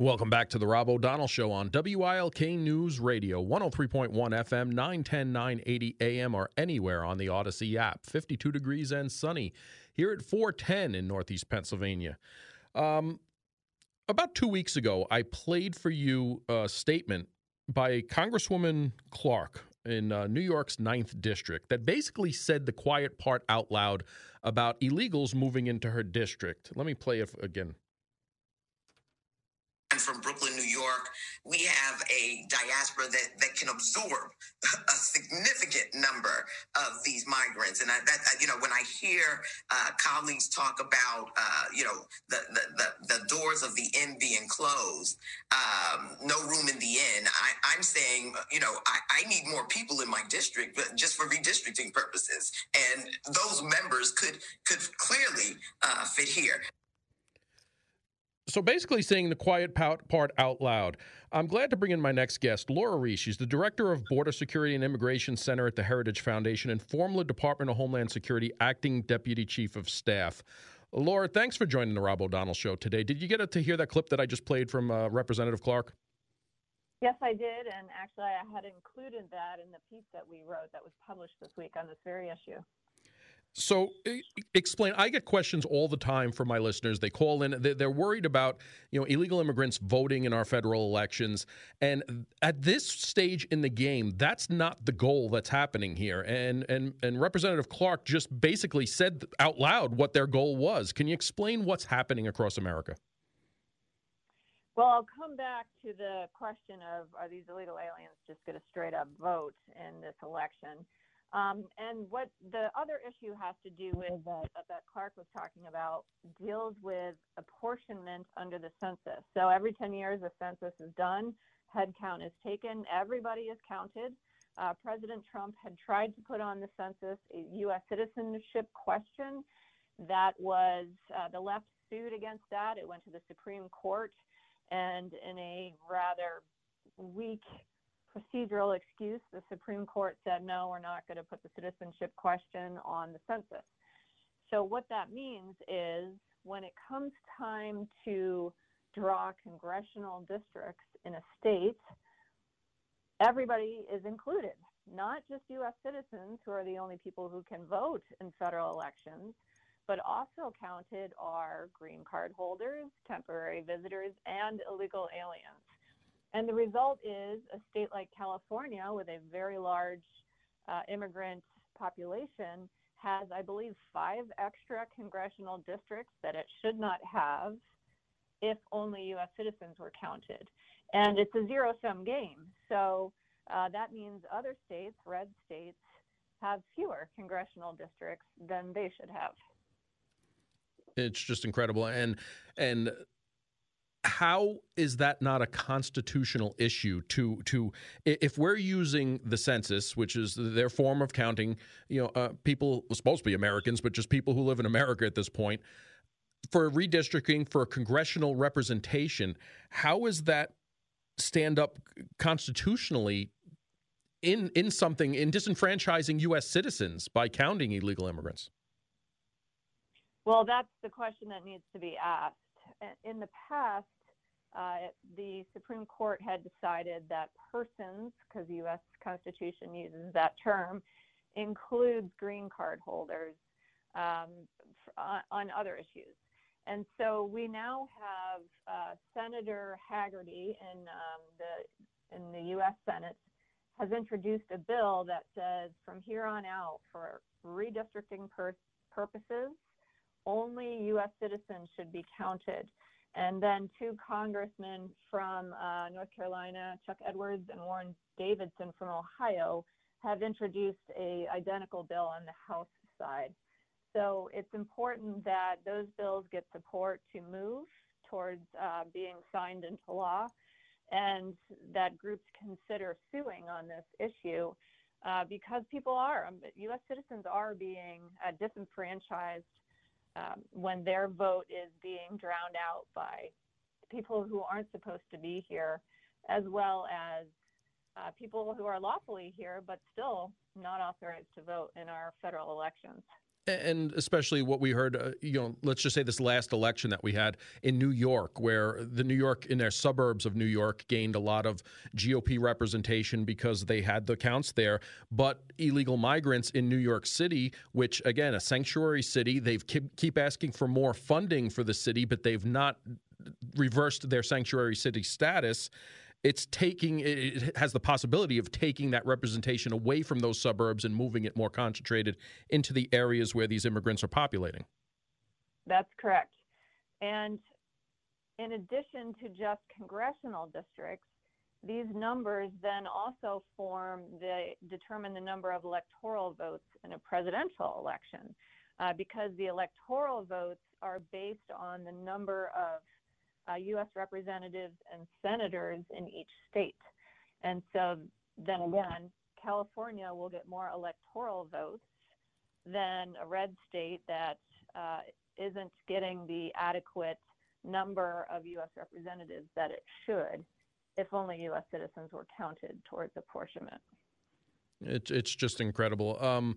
Welcome back to the Rob O'Donnell Show on WILK News Radio, 103.1 FM, 910, 980 AM, or anywhere on the Audacy app. 52 degrees and sunny here at 410 in Northeast Pennsylvania. Um, about two weeks ago, I played for you a statement by Congresswoman Clarke in uh, New York's Ninth District that basically said the quiet part out loud about illegals moving into her district. Let me play it again from Brooklyn, New York, we have a diaspora that, that can absorb a significant number of these migrants. And I, that, you know, when I hear uh, colleagues talk about, uh, you know, the, the, the, the, doors of the inn being closed, um, no room in the inn, I, am saying, you know, I, I need more people in my district, but just for redistricting purposes. And those members could could clearly uh, fit here so basically saying the quiet part out loud. I'm glad to bring in my next guest, Lora Ries. She's the director of Border Security and Immigration Center at the Heritage Foundation and formerly Department of Homeland Security acting deputy chief of staff. Lora, thanks for joining the Rob O'Donnell show today. Did you get to hear that clip that I just played from uh, Representative Clarke? Yes, I did, and actually, I had included that in the piece that we wrote that was published this week on this very issue. So, explain. I get questions all the time from my listeners. They call in. They're worried about you know illegal immigrants voting in our federal elections, and at this stage in the game, that's not the goal that's happening here. And and and Representative Clarke just basically said out loud what their goal was. Can you explain what's happening across America? Well, I'll come back to the question of are these illegal aliens just going to straight up vote in this election? Um, and what the other issue has to do with that Clarke was talking about deals with apportionment under the census. So every 10 years, a census is done, head count is taken, everybody is counted. Uh, President Trump had tried to put on the census a U.S. citizenship question. That was uh, the left sued against that. It went to the Supreme Court, and in a rather weak procedural excuse, the Supreme Court said, no, we're not going to put the citizenship question on the census. So, what that means is when it comes time to draw congressional districts in a state, everybody is included, not just U.S. citizens who are the only people who can vote in federal elections, but also counted are green card holders, temporary visitors, and illegal aliens. And the result is a state like California, with a very large uh, immigrant population, has, I believe, five extra congressional districts that it should not have if only U.S. citizens were counted. And it's a zero sum game. So uh, that means other states, red states, have fewer congressional districts than they should have. It's just incredible. And, and, how is that not a constitutional issue to to if we're using the census which is their form of counting you know uh, people supposed to be americans but just people who live in america at this point for redistricting for congressional representation how is that stand up constitutionally in in something in disenfranchising us citizens by counting illegal immigrants? Well that's the question that needs to be asked in the past, uh, the Supreme Court had decided that persons, because the U.S. Constitution uses that term, includes green card holders um, on, on, other issues. And so we now have uh, Senator Hagerty in um, the in the U.S. Senate has introduced a bill that says from here on out, for redistricting pur- purposes, only U.S. citizens should be counted. And then two congressmen from uh, North Carolina, Chuck Edwards and Warren Davidson from Ohio, have introduced a identical bill on the House side. So it's important that those bills get support to move towards uh, being signed into law, and that groups consider suing on this issue uh, because people are, um, U.S. citizens are being uh, disenfranchised um, when their vote is being drowned out by people who aren't supposed to be here, as well as uh, people who are lawfully here but still not authorized to vote in our federal elections. And especially what we heard, uh, you know, let's just say this last election that we had in New York, where the New York, in their suburbs of New York, gained a lot of GOP representation because they had the counts there. But illegal migrants in New York City, which again, a sanctuary city, they've keep, keep asking for more funding for the city, but they've not reversed their sanctuary city status it's taking it has the possibility of taking that representation away from those suburbs and moving it more concentrated into the areas where these immigrants are populating. That's correct. And in addition to just congressional districts, these numbers then also form the determine the number of electoral votes in a presidential election, uh, because the electoral votes are based on the number of uh, U.S. representatives and senators in each state. And so then again, California will get more electoral votes than a red state that uh, not getting the adequate number of U.S. representatives that it should if only U.S. citizens were counted towards apportionment. It's, it's just incredible. Um,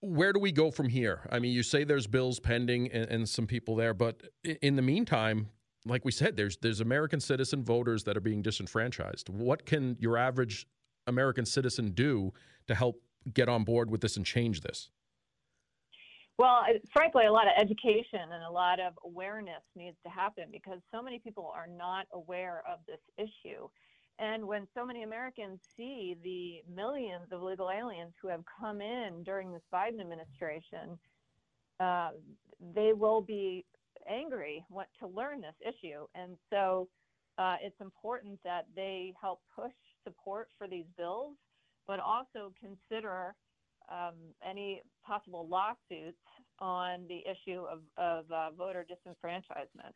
where do we go from here? I mean, you say there's bills pending and, and, some people there, but in the meantime, like we said, there's there's American citizen voters that are being disenfranchised. What can your average American citizen do to help get on board with this and change this? Well, frankly, a lot of education and a lot of awareness needs to happen because so many people are not aware of this issue. And when so many Americans see the millions of legal aliens who have come in during this Biden administration, uh, they will be angry want to learn this issue. And so uh, it's important that they help push support for these bills, but also consider um, any possible lawsuits on the issue of, of uh, voter disenfranchisement.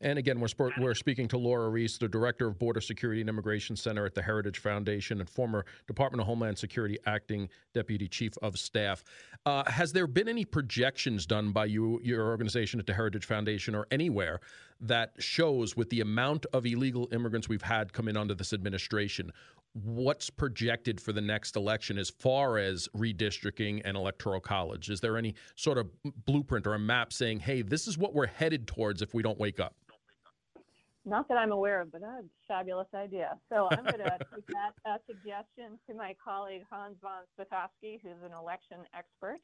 And again, we're, we're speaking to Lora Ries, the Director of Border Security and Immigration Center at the Heritage Foundation and former Department of Homeland Security Acting Deputy Chief of Staff. Uh, has there been any projections done by you, your organization at the Heritage Foundation or anywhere that shows with the amount of illegal immigrants we've had come in under this administration, what's projected for the next election as far as redistricting and electoral college? Is there any sort of blueprint or a map saying, hey, this is what we're headed towards if we don't wake up? Not that I'm aware of, but that's a fabulous idea. So I'm going to take that uh, suggestion to my colleague Hans von Spakovsky, who's an election expert,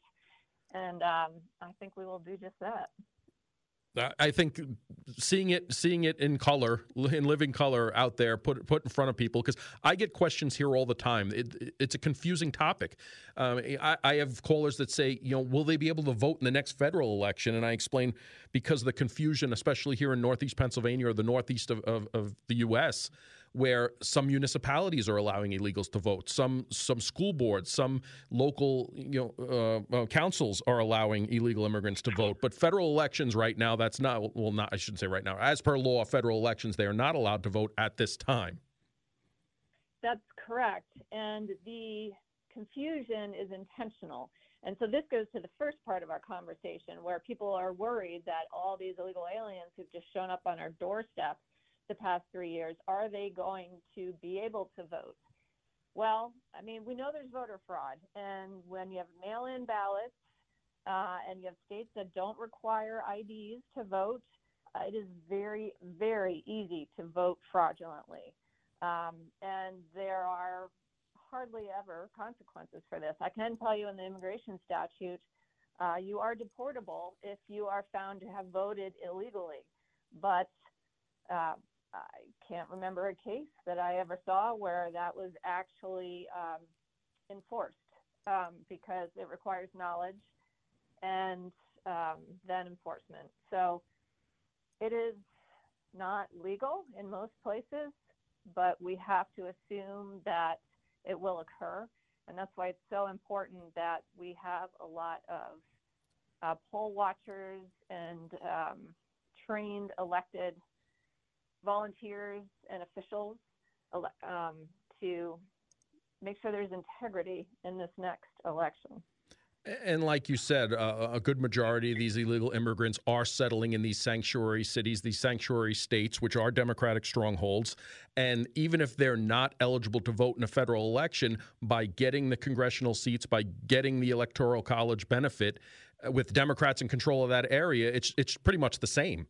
and um, I think we will do just that. I think seeing it, seeing it in color, in living color out there, put put in front of people, because I get questions here all the time. It, it's a confusing topic. Um, I, I, have callers that say, you know, will they be able to vote in the next federal election? And I explain because of the confusion, especially here in Northeast Pennsylvania or the Northeast of, of, of the U.S where some municipalities are allowing illegals to vote, some some school boards, some local you know uh, uh, councils are allowing illegal immigrants to vote. But federal elections right now, that's not well, not I shouldn't say right now. As per law, federal elections they are not allowed to vote at this time. That's correct, and the confusion is intentional. And so this goes to the first part of our conversation where people are worried that all these illegal aliens who've just shown up on our doorstep the past three years, are they going to be able to vote? Well, I mean, we know there's voter fraud, and when you have mail-in ballots uh, and you have states that don't require IDs to vote, uh, it is very, very easy to vote fraudulently, um, and there are hardly ever consequences for this. I can tell you in the immigration statute, uh, you are deportable if you are found to have voted illegally, but uh, I can't remember a case that I ever saw where that was actually um, enforced um, because it requires knowledge and um, then enforcement. So it is not legal in most places, but we have to assume that it will occur. And that's why it's so important that we have a lot of uh, poll watchers and um, trained elected volunteers and officials um, to make sure there's integrity in this next election. And like you said, uh, a good majority of these illegal immigrants are settling in these sanctuary cities, these sanctuary states, which are Democratic strongholds. And even if they're not eligible to vote in a federal election, by getting the congressional seats, by getting the electoral college benefit, uh, with Democrats in control of that area, it's it's pretty much the same.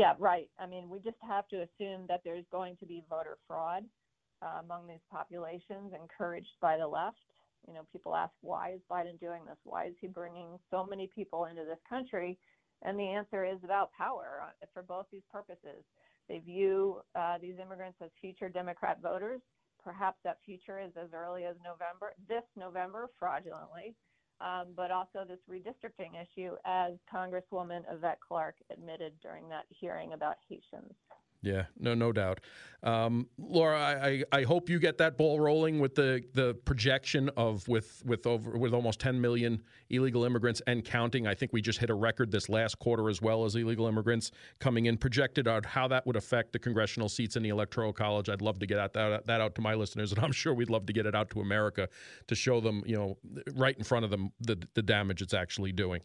Yeah, right. I mean, we just have to assume that there's going to be voter fraud uh, among these populations, encouraged by the left you know, people ask, why is Biden doing this? Why is he bringing so many people into this country? And the answer is about power uh, for both these purposes. They view uh, these immigrants as future Democrat voters. Perhaps that future is as early as November, this November, fraudulently, um, but also this redistricting issue, as Congresswoman Yvette Clarke admitted during that hearing about Haitians. Yeah, no, no doubt. Um, Lora, I, I, hope you get that ball rolling with the, the projection of with with over with almost 10 million illegal immigrants and counting. I think we just hit a record this last quarter as well as illegal immigrants coming in. Projected on how that would affect the congressional seats in the electoral college. I'd love to get that, that out to my listeners, and I'm sure we'd love to get it out to America to show them, you know, right in front of them the the damage it's actually doing.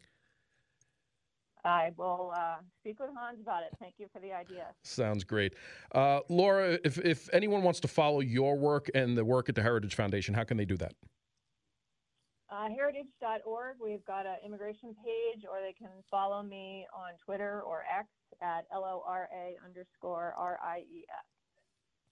I will uh, speak with Hans about it. Thank you for the idea. Sounds great. Uh, Lora, if, if anyone wants to follow your work and the work at the Heritage Foundation, how can they do that? Uh, heritage.org. We've got an immigration page, or they can follow me on Twitter or X at L O R A underscore R I E S.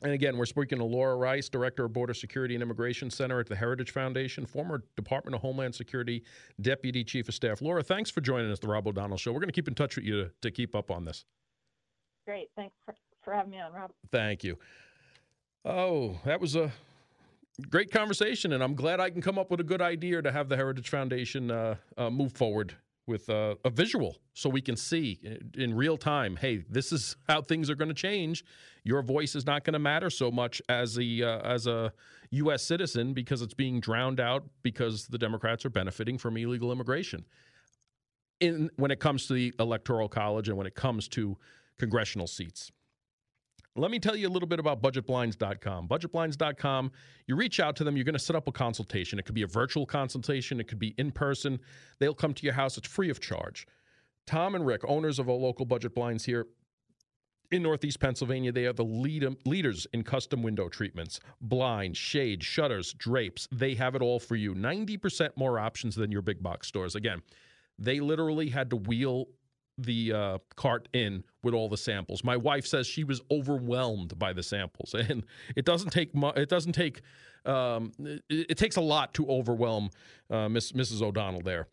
And again, we're speaking to Lora Rice, Director of Border Security and Immigration Center at the Heritage Foundation, former Department of Homeland Security Deputy Chief of Staff. Lora, thanks for joining us, the Rob O'Donnell Show. We're going to keep in touch with you to, to keep up on this. Great. Thanks for, for having me on, Rob. Thank you. Oh, that was a great conversation, and I'm glad I can come up with a good idea to have the Heritage Foundation uh, uh, move forward with uh, a visual so we can see in real time hey this is how things are going to change. Your voice is not going to matter so much as a uh, as a US citizen because it's being drowned out because the democrats are benefiting from illegal immigration. In when it comes to the electoral college and when it comes to congressional seats let me tell you a little bit about budgetblinds.com. Budgetblinds.com, you reach out to them, you're going to set up a consultation. It could be a virtual consultation, it could be in person. They'll come to your house, it's free of charge. Tom and Rick, owners of a local budget blinds here in Northeast Pennsylvania, they are the lead, leaders in custom window treatments, blinds, shades, shutters, drapes. They have it all for you. 90% more options than your big box stores. Again, they literally had to wheel the uh, cart in with all the samples. My wife says she was overwhelmed by the samples, and it doesn't take mu- it doesn't take um, it, it, takes a lot to overwhelm uh, Miss, Mrs. O'Donnell there.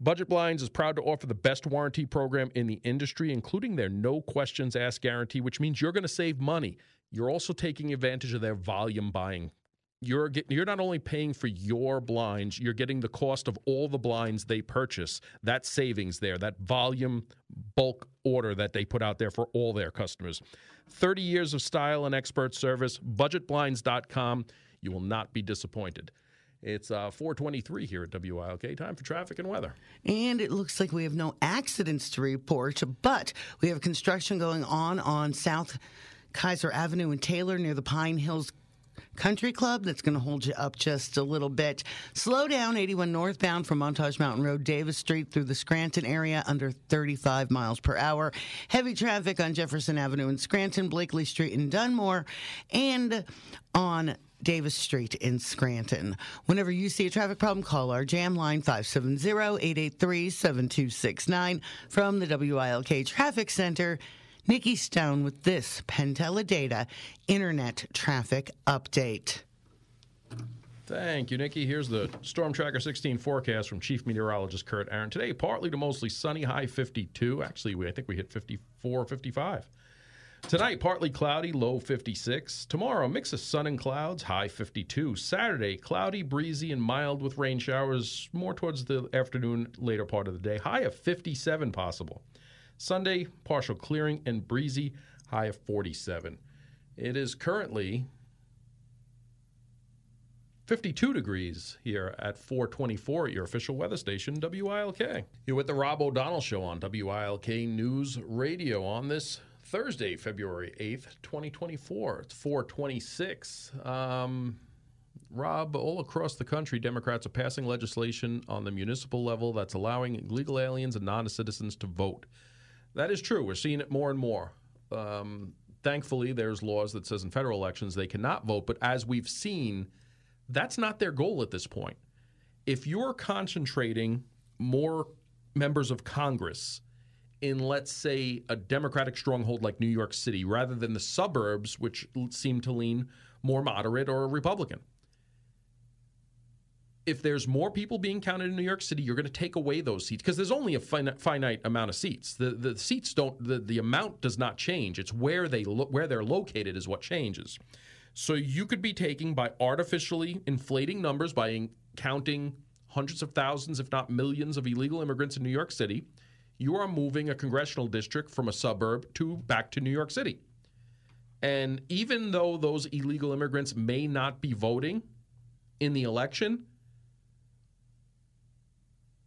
Budget Blinds is proud to offer the best warranty program in the industry, including their no questions asked guarantee, which means you're going to save money. You're also taking advantage of their volume buying you're get, you're not only paying for your blinds, you're getting the cost of all the blinds they purchase. That savings there, that volume bulk order that they put out there for all their customers. 30 years of style and expert service, budgetblinds.com. You will not be disappointed. It's uh, 423 here at WILK. Time for traffic and weather. And it looks like we have no accidents to report, but we have construction going on on South Keyser Avenue in Taylor near the Pine Hills Country Club that's going to hold you up just a little bit. Slow down 81 northbound from Montage Mountain Road, Davis Street through the Scranton area under 35 miles per hour. Heavy traffic on Jefferson Avenue in Scranton, Blakely Street in Dunmore, and on Davis Street in Scranton. Whenever you see a traffic problem, call our jam line 570-883-7269 from the WILK Traffic Center. Nikki Stone with this PenTeleData Internet Traffic Update. Thank you, Nikki. Here's the Storm Tracker 16 forecast from Chief Meteorologist Kurt Aaron. Today, partly to mostly sunny, high 52. Actually, we, I think we hit 54, 55. Tonight, partly cloudy, low 56. Tomorrow, mix of sun and clouds, high 52. Saturday, cloudy, breezy, and mild with rain showers more towards the afternoon, later part of the day. High of 57 possible. Sunday, partial clearing and breezy, high of 47. It is currently 52 degrees here at 424 at your official weather station, WILK. You're with the Rob O'Donnell Show on WILK News Radio on this Thursday, February 8th, 2024. It's 426. Um, Rob, all across the country, Democrats are passing legislation on the municipal level that's allowing illegal aliens and non citizens to vote. That is true. We're seeing it more and more. Um, thankfully, there's laws that says in federal elections they cannot vote, but as we've seen, that's not their goal at this point. If you're concentrating more members of Congress in, let's say, a Democratic stronghold like New York City, rather than the suburbs, which seem to lean more moderate or Republican. If there's more people being counted in New York City, you're going to take away those seats because there's only a finite, amount of seats. The the seats don't the, the amount does not change. It's where they lo- where they're located is what changes. So you could be taking by artificially inflating numbers by counting hundreds of thousands, if not millions, of illegal immigrants in New York City. You are moving a congressional district from a suburb to back to New York City. And even though those illegal immigrants may not be voting in the election,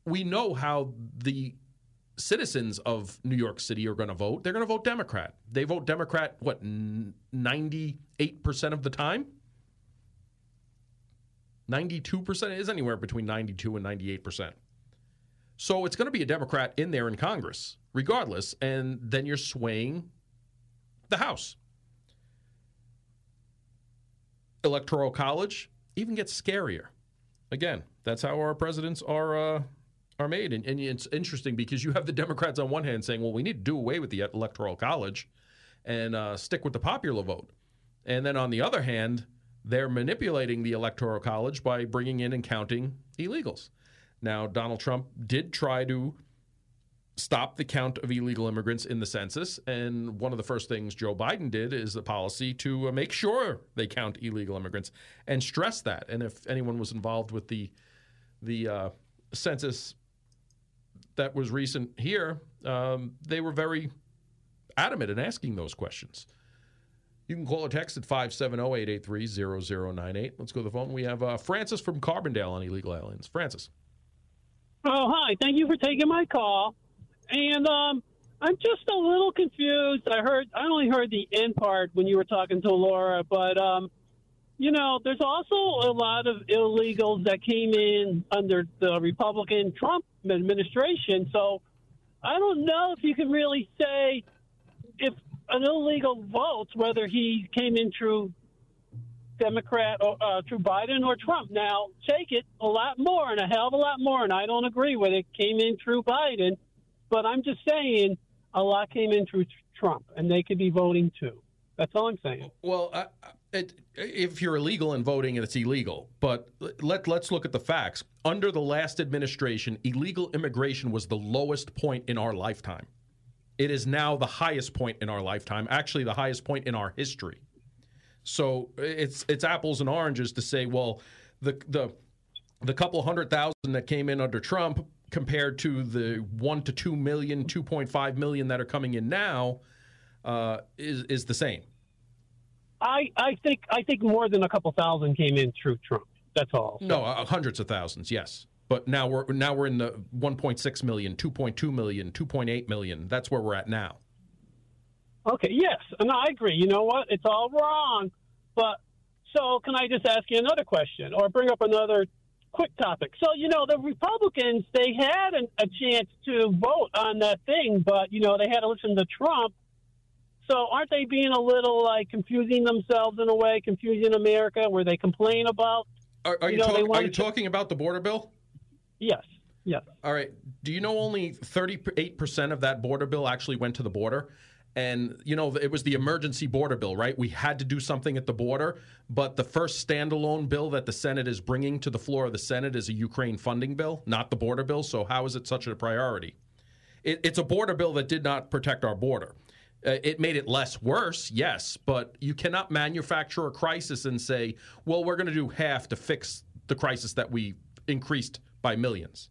we know how the citizens of New York City are going to vote. They're going to vote Democrat. They vote Democrat, what, 98% of the time? 92% is anywhere between 92 and 98%. So it's going to be a Democrat in there in Congress, regardless. And then you're swaying the House. Electoral college even gets scarier. Again, that's how our presidents are uh, are made, and, and, it's interesting because you have the Democrats on one hand saying, "Well, we need to do away with the electoral college and uh, stick with the popular vote," and then on the other hand, they're manipulating the electoral college by bringing in and counting illegals. Now, Donald Trump did try to stop the count of illegal immigrants in the census. And one of the first things Joe Biden did is the policy to uh, make sure they count illegal immigrants and stress that. And if anyone was involved with the the uh, census that was recent here, um, they were very adamant in asking those questions. You can call or text at 570-883-0098. Let's go to the phone. We have uh, Francis from Carbondale on illegal aliens. Francis. Oh, hi. Thank you for taking my call. And um, I'm just a little confused. I heard I only heard the end part when you were talking to Lora, but um, you know, there's also a lot of illegals that came in under the Republican Trump administration. So I don't know if you can really say if an illegal votes whether he came in through Democrat or uh, through Biden or Trump. Now, take it a lot more and a hell of a lot more, and I don't agree with it. Came in through Biden. But I'm just saying a lot came in through Trump, and they could be voting too. That's all I'm saying. Well, uh, it, if you're illegal in voting, it's illegal. But let let's look at the facts. Under the last administration, illegal immigration was the lowest point in our lifetime. It is now the highest point in our lifetime. Actually, the highest point in our history. So it's it's apples and oranges to say, well, the the the couple hundred thousand that came in under Trump compared to the 1 to 2 million, 2.5 million that are coming in now uh, is is the same. I, I think I think more than a couple thousand came in through Trump. That's all. So. No, uh, hundreds of thousands, yes. But now we're now we're in the 1.6 million, 2.2 million, 2.8 million. That's where we're at now. Okay, yes, and I agree. You know what? It's all wrong. But so can I just ask you another question or bring up another quick topic. So, you know, the Republicans, they had an, a chance to vote on that thing, but, you know, they had to listen to Trump. So aren't they being a little like confusing themselves in a way, confusing America, where they complain about? Are, are you, you, know, talk, are you to... talking about the border bill? Yes. Yes. All right. Do you know only 38% of that border bill actually went to the border? And, you know, it was the emergency border bill, right? We had to do something at the border. But the first standalone bill that the Senate is bringing to the floor of the Senate is a Ukraine funding bill, not the border bill. So, how is it such a priority? It, it's a border bill that did not protect our border. Uh, it made it less worse, yes, but you cannot manufacture a crisis and say, well, we're going to do half to fix the crisis that we increased by millions.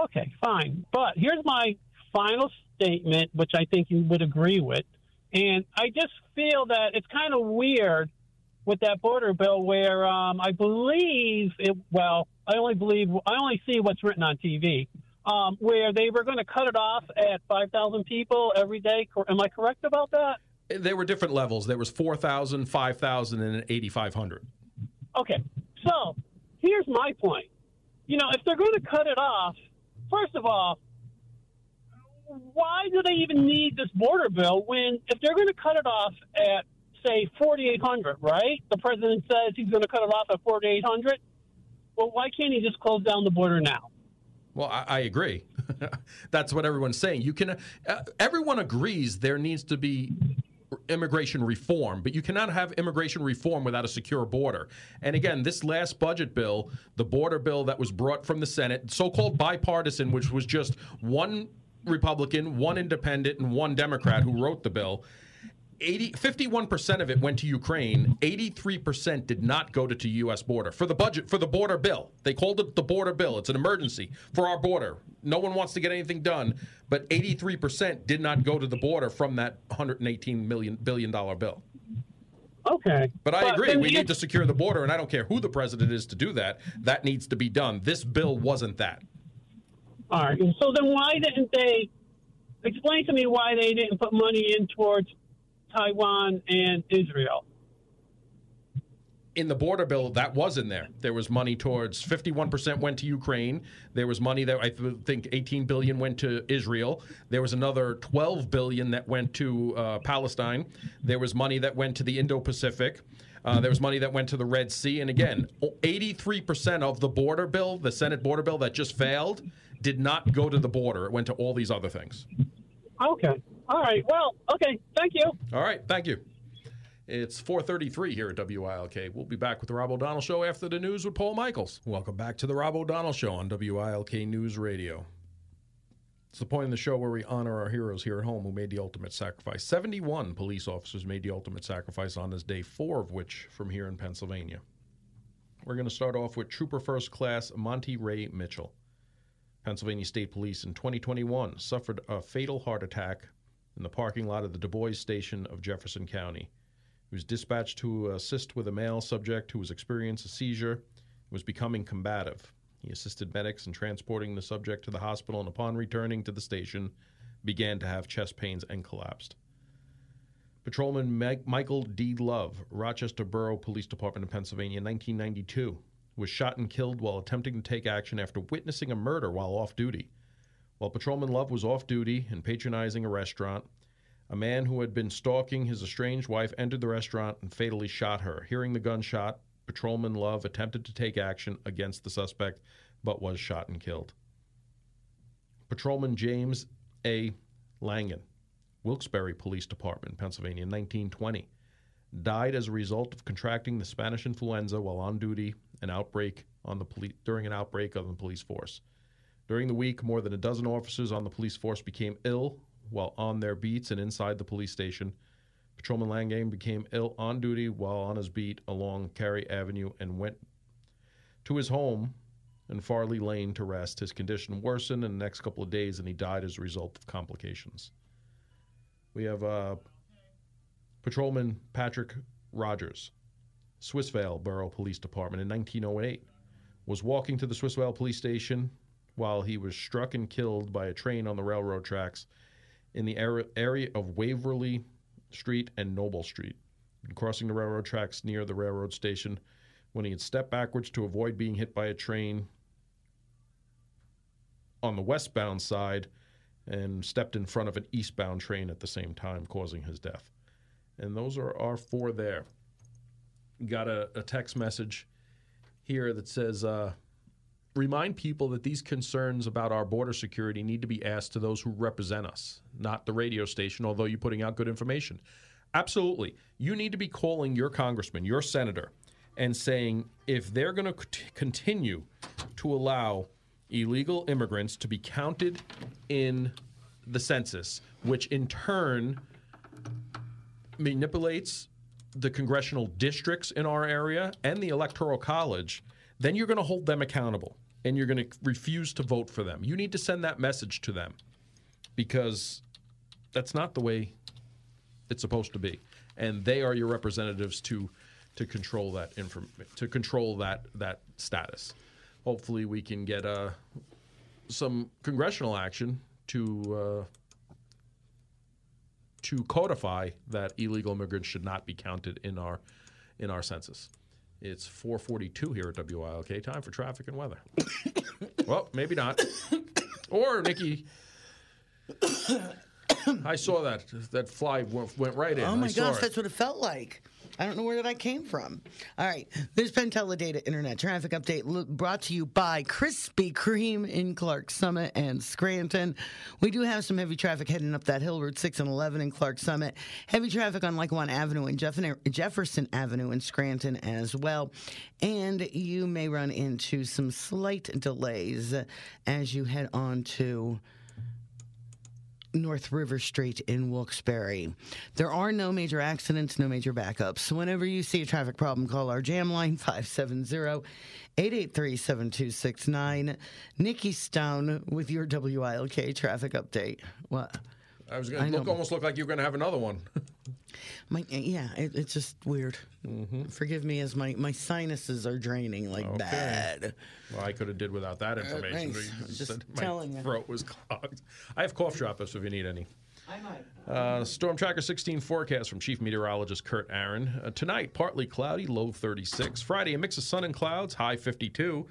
Okay, fine. But here's my final statement, which I think you would agree with. And I just feel that it's kind of weird with that border bill where um, I believe it, well, I only believe, I only see what's written on TV, um, where they were going to cut it off at 5,000 people every day. Am I correct about that? There were different levels. There was 4,000, 5,000, and 8,500. Okay, so here's my point. You know, if they're going to cut it off, first of all, why do they even need this border bill when if they're going to cut it off at say 4800 right the president says he's going to cut it off at 4800 well why can't he just close down the border now Well, I, I agree. That's what everyone's saying. You can. Uh, everyone agrees there needs to be immigration reform, but you cannot have immigration reform without a secure border. And again, this last budget bill, the border bill that was brought from the Senate, so-called bipartisan, which was just one Republican, one independent, and one Democrat who wrote the bill. 80, 51% of it went to Ukraine. 83% did not go to, the U.S. border for the budget for the border bill. They called it the border bill. It's an emergency for our border. No one wants to get anything done, but 83% did not go to the border from that 118 million billion dollar bill. okay But I agree. We need to secure the border, and I don't care who the president is to do that. That needs to be done. This bill wasn't that. all right so then why didn't they explain to me why they didn't put money in towards taiwan and israel. In the border bill that was in there. There was money towards 51% went to ukraine. There was money that i th- think 18 billion went to israel. There was another 12 billion that went to uh, palestine. There was money that went to the indo-pacific. Uh, there was money that went to the red sea. And again 83% of the border bill the senate border bill that just failed did not go to the border. It went to all these other things. Okay all right well okay thank you all right thank you It's 4:33 here at WILK. We'll be back with the Rob O'Donnell Show after the news with Paul Michaels. Welcome back to the Rob O'Donnell Show on WILK News Radio. It's the point in the show where we honor our heroes here at home who made the ultimate sacrifice. 71 police officers made the ultimate sacrifice on this day, four of which from here in Pennsylvania. We're going to start off with Trooper First Class Monty Ray Mitchell. Pennsylvania State Police in 2021 suffered a fatal heart attack in the parking lot of the Du Bois station of Jefferson County. He was dispatched to assist with a male subject who was experiencing a seizure and was becoming combative. He assisted medics in transporting the subject to the hospital and upon returning to the station began to have chest pains and collapsed. Patrolman Meg- Michael D. Love, Rochester Borough Police Department in Pennsylvania, in 1992, was shot and killed while attempting to take action after witnessing a murder while off duty. While Patrolman Love was off duty and patronizing a restaurant, a man who had been stalking his estranged wife entered the restaurant and fatally shot her. Hearing the gunshot, Patrolman Love attempted to take action against the suspect but was shot and killed. Patrolman James A. Langen, Wilkes-Barre Police Department, Pennsylvania, 1920, died as a result of contracting the Spanish influenza while on duty an outbreak on the poli- during an outbreak on the police force. During the week, more than a dozen officers on the police force became ill while on their beats and inside the police station. Patrolman Langan became ill on duty while on his beat along Carey Avenue and went to his home in Farley Lane to rest. His condition worsened in the next couple of days and he died as a result of complications. We have uh, Patrolman Patrick Rogers, Swissvale Borough Police Department in 1908, was walking to the Swissvale Police Station while he was struck and killed by a train on the railroad tracks in the area of Waverly Street and Noble Street, crossing the railroad tracks near the railroad station when he had stepped backwards to avoid being hit by a train on the westbound side and stepped in front of an eastbound train at the same time, causing his death. And those are our four there. Got a, a text message here that says, uh, remind people that these concerns about our border security need to be asked to those who represent us, not the radio station, although you're putting out good information. Absolutely. You need to be calling your congressman, your senator, and saying if they're going to continue to allow illegal immigrants to be counted in the census, which in turn manipulates the congressional districts in our area and the electoral college, then you're going to hold them accountable and you're going to refuse to vote for them. You need to send that message to them because that's not the way it's supposed to be. And they are your representatives to to control that inform- to control that that status. Hopefully, we can get uh, some congressional action to uh, to codify that illegal immigrants should not be counted in our in our census. It's 442 here at WILK. Time for traffic and weather. well, maybe not. Or, Nikki, I saw that. That fly went, went right in. Oh my gosh, that's what it felt like. I don't know where that came from. All right, this PenTeleData Internet Traffic Update brought to you by Krispy Kreme in Clark Summit and Scranton. We do have some heavy traffic heading up that hill, Route 6 and 11 in Clark Summit. Heavy traffic on Lackawanna Avenue and Jeff- Jefferson Avenue in Scranton as well. And you may run into some slight delays as you head on to. North River Street in Wilkes-Barre. There are no major accidents, no major backups. Whenever you see a traffic problem, call our jam line 570-883-7269. Nikki Stone with your WILK traffic update. What? I was going to look, know. almost look like you were going to have another one. My, yeah, it, it's just weird. Forgive me as my, my sinuses are draining like bad. well, I could have did without that information. thanks. but you Just said my telling you. throat was clogged. I have cough drops if you need any. I might. Uh, Storm Tracker 16 forecast from Chief Meteorologist Kurt Aaron. Uh, tonight, partly cloudy, low 36. Friday, a mix of sun and clouds, high 52.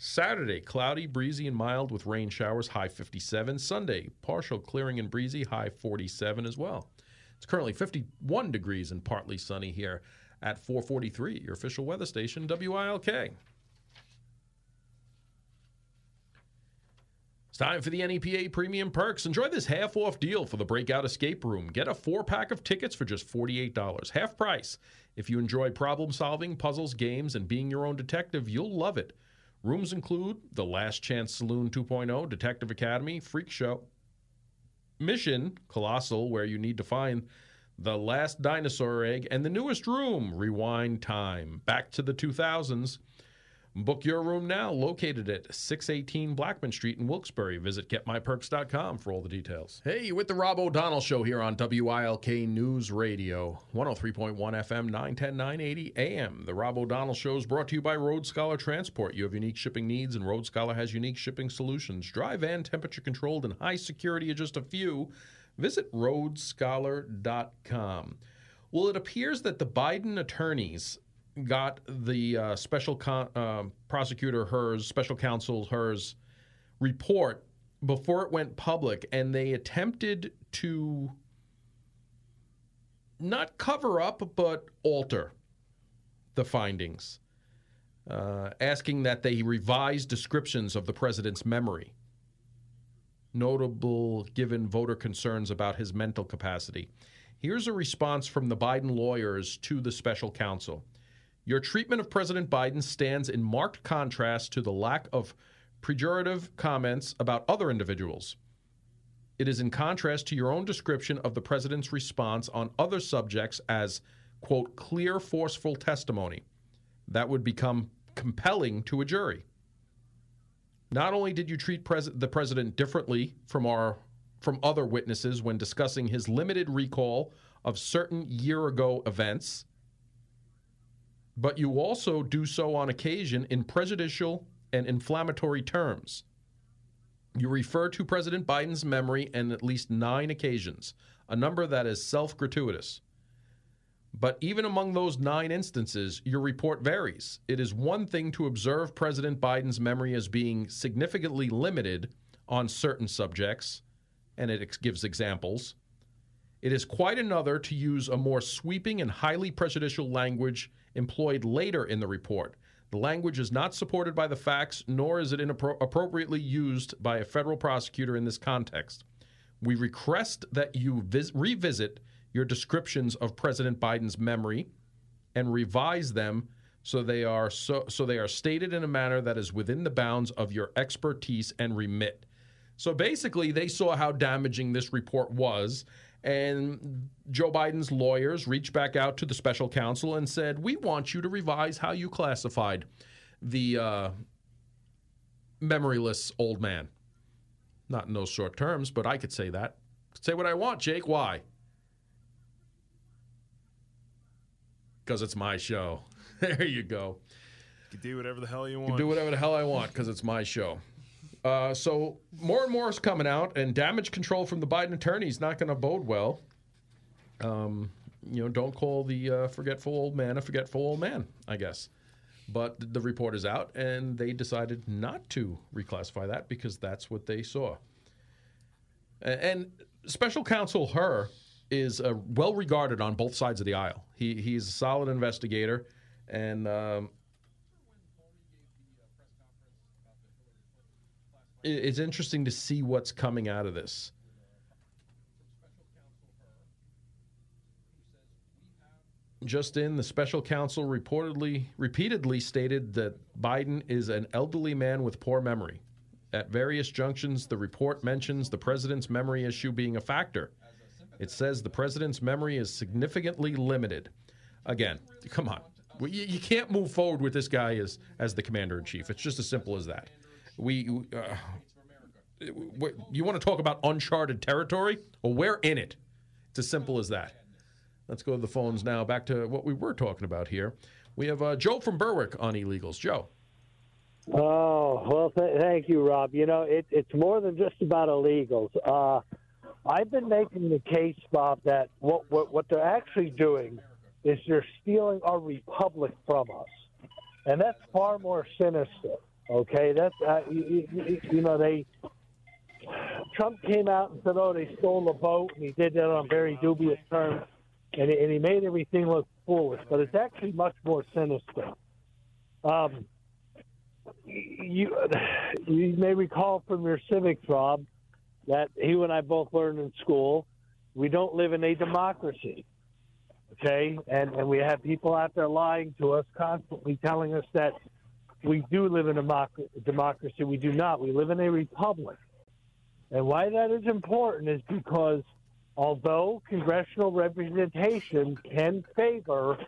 Saturday, cloudy, breezy, and mild with rain showers, high 57. Sunday, partial clearing and breezy, high 47 as well. It's currently 51 degrees and partly sunny here at 443, your official weather station, WILK. It's time for the NEPA Premium Perks. Enjoy this half off deal for the Breakout Escape Room. Get a four pack of tickets for just $48, half price. If you enjoy problem solving, puzzles, games, and being your own detective, you'll love it. Rooms include The Last Chance Saloon 2.0, Detective Academy, Freak Show, Mission, Colossal, where you need to find the last dinosaur egg, and the newest room, Rewind Time. Back to the 2000s. Book your room now, located at 618 Blackman Street in Wilkes-Barre. Visit getmyperks.com for all the details. Hey, with the Rob O'Donnell Show here on WILK News Radio, 103.1 FM, 910, 980 AM. The Rob O'Donnell Show is brought to you by Road Scholar Transport. You have unique shipping needs, and Road Scholar has unique shipping solutions. Dry van, temperature controlled, and high security are just a few. Visit roadscholar.com. Well, it appears that the Biden attorneys got the uh, special con- uh, prosecutor Hur's, special counsel Hur's report before it went public, and they attempted to not cover up but alter the findings, uh, asking that they revise descriptions of the president's memory. Notable given voter concerns about his mental capacity. Here's a response from the Biden lawyers to the special counsel. Your treatment of President Biden stands in marked contrast to the lack of pejorative comments about other individuals. It is in contrast to your own description of the president's response on other subjects as, quote, clear, forceful testimony. That would become compelling to a jury. Not only did you treat pres- the president differently from our from other witnesses when discussing his limited recall of certain year ago events, but you also do so on occasion in prejudicial and inflammatory terms. You refer to President Biden's memory on at least nine occasions, a number that is self gratuitous. But even among those nine instances, your report varies. It is one thing to observe President Biden's memory as being significantly limited on certain subjects, and it gives examples. It is quite another to use a more sweeping and highly prejudicial language employed later in the report. The language is not supported by the facts, nor is it inappro- appropriately used by a federal prosecutor in this context. We request that you vis- revisit your descriptions of President Biden's memory and revise them so they are so, so they are stated in a manner that is within the bounds of your expertise and remit. So basically, they saw how damaging this report was, and Joe Biden's lawyers reached back out to the special counsel and said, "We want you to revise how you classified the uh, memoryless old man." Not in those short terms, but I could say that. Could say what I want, Jake. Why? Because it's my show. there you go. You can do whatever the hell you want. can do whatever the hell I want because it's my show. Uh, so more and more is coming out, and damage control from the Biden attorney is not going to bode well. Um, you know, don't call the uh, forgetful old man a forgetful old man. I guess But the report is out, and they decided not to reclassify that because that's what they saw. And special counsel Hur is uh, well regarded on both sides of the aisle. He he's a solid investigator, and um, it's interesting to see what's coming out of this. Just in, the special counsel reportedly, repeatedly stated that Biden is an elderly man with poor memory. At various junctions, the report mentions the president's memory issue being a factor. It says the president's memory is significantly limited. Again, come on. You, can't move forward with this guy as, as the commander in chief. It's just as simple as that. We, uh, you want to talk about uncharted territory? Well, we're in it. It's as simple as that. Let's go to the phones now. Back to what we were talking about here. We have uh, Joe from Berwick on illegals. Joe. Oh well, th- thank you, Rob. You know, it, it's more than just about illegals. Uh, I've been making the case, Bob, that what, what what they're actually doing is they're stealing our republic from us, and that's far more sinister. Okay, that's uh, you, you, you know they Trump came out and said, "Oh, they stole the vote," and he did that on very dubious terms, and, and he made everything look foolish. But it's actually much more sinister. Um, you you may recall from your civics, Rob, that you and I both learned in school. We don't live in a democracy, okay? And and we have people out there lying to us constantly, telling us that we do live in a democracy. We do not. We live in a republic. And why that is important is because although congressional representation can favor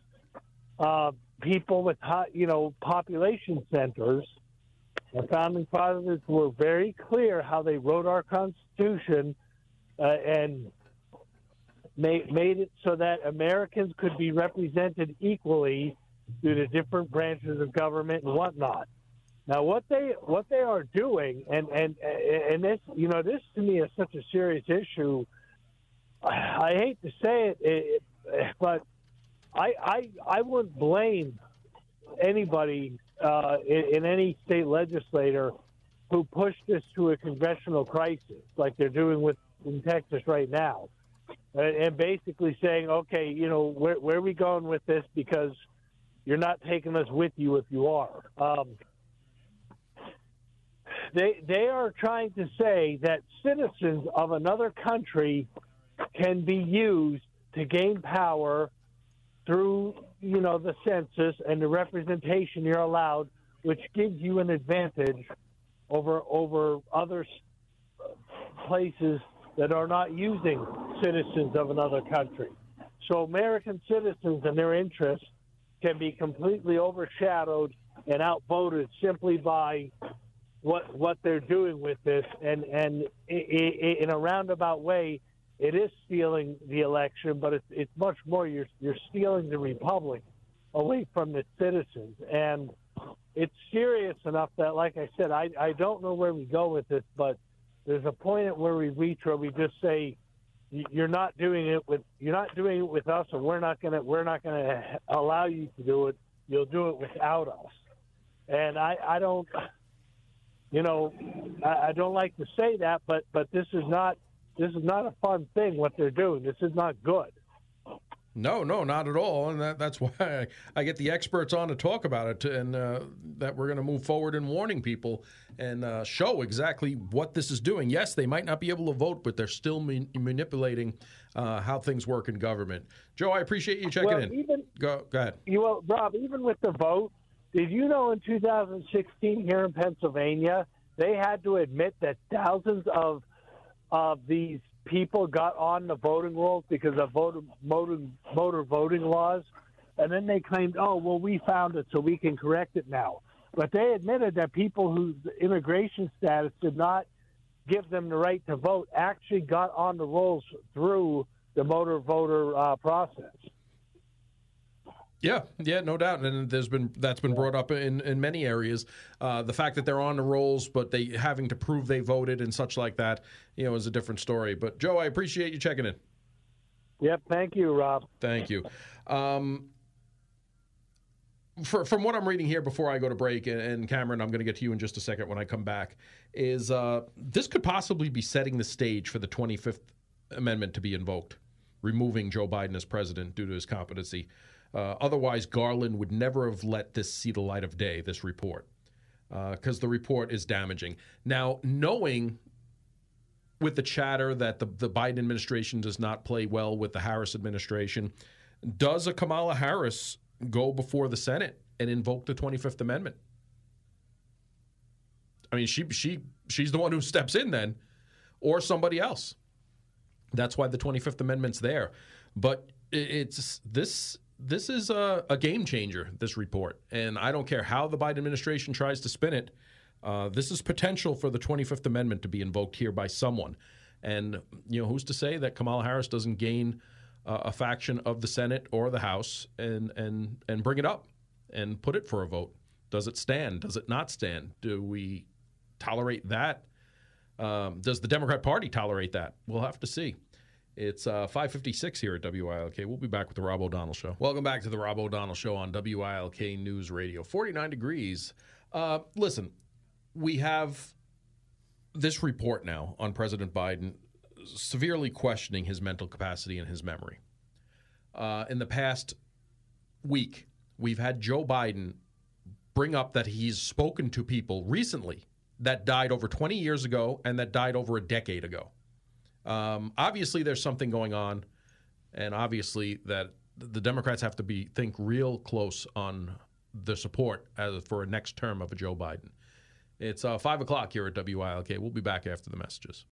uh, people with high, you know population centers, the founding fathers were very clear how they wrote our Constitution uh, and made, made it so that Americans could be represented equally through the different branches of government and whatnot. Now, what they what they are doing, and and and this, you know, this to me is such a serious issue. I hate to say it, but I I I wouldn't blame anybody uh, in, in any state legislator who pushed this to a congressional crisis, like they're doing with in Texas right now, and, and basically saying, okay, you know, where where are we going with this? Because you're not taking us with you if you are. Um, they they are trying to say that citizens of another country can be used to gain power through you know the census and the representation you're allowed, which gives you an advantage over over other places that are not using citizens of another country. So American citizens and their interests can be completely overshadowed and outvoted simply by what what they're doing with this, and and in a roundabout way, it is stealing the election, but it's it's much more you're you're stealing the republic away from the citizens, and it's serious enough that, like I said, I I don't know where we go with this, but there's a point at where we reach where we just say you're not doing it with you're not doing it with us, and we're not gonna we're not gonna allow you to do it. You'll do it without us, and I I don't you know, I, I don't like to say that, but but this is not this is not a fun thing what they're doing. This is not good. No, no, not at all, and that, that's why I, I, get the experts on to talk about it, and uh, that we're going to move forward in warning people and uh, show exactly what this is doing. Yes, they might not be able to vote, but they're still ma- manipulating uh, how things work in government. Joe, I appreciate you checking well, in. Even, go, go ahead. You well, Rob, even with the vote, did you know in 2016 here in Pennsylvania, they had to admit that thousands of of these people got on the voting rolls because of voter, motor, motor voting laws, and then they claimed, "Oh, well, we found it, so we can correct it now." But they admitted that people whose immigration status did not give them the right to vote actually got on the rolls through the motor voter uh, process. Yeah, yeah, no doubt, and there's been that's been brought up in in many areas. Uh, the fact that they're on the rolls, but they having to prove they voted and such like that, you know, is a different story. But Joe, I appreciate you checking in. Yep, thank you, Rob. Thank you. Um, for, from what I'm reading here before I go to break, and, Cameron, I'm going to get to you in just a second when I come back, is uh, this could possibly be setting the stage for the 25th Amendment to be invoked, removing Joe Biden as president due to his competency. Uh, otherwise, Garland would never have let this see the light of day, this report, because uh, the report is damaging. Now, knowing with the chatter that the, the Biden administration does not play well with the Harris administration, does a Kamala Harris go before the Senate and invoke the 25th Amendment? I mean, she she she's the one who steps in then, or somebody else. That's why the 25th Amendment's there. But it's this this is a, a game changer. This report, and I don't care how the Biden administration tries to spin it. Uh, this is potential for the 25th Amendment to be invoked here by someone. And, you know, who's to say that Kamala Harris doesn't gain uh, a faction of the Senate or the House and, and, and bring it up and put it for a vote? Does it stand? Does it not stand? Do we tolerate that? Um, does the Democrat Party tolerate that? We'll have to see. It's uh, 556 here at WILK. We'll be back with the Rob O'Donnell Show. Welcome back to the Rob O'Donnell Show on WILK News Radio. 49 degrees. Uh, listen, we have this report now on President Biden severely questioning his mental capacity and his memory. Uh, in the past week, we've had Joe Biden bring up that he's spoken to people recently that died over 20 years ago and that died over a decade ago. Um, obviously, there's something going on, and obviously that the Democrats have to be think real close on the support as for a next term of a Joe Biden. It's uh, 5 o'clock here at WILK. We'll be back after the messages.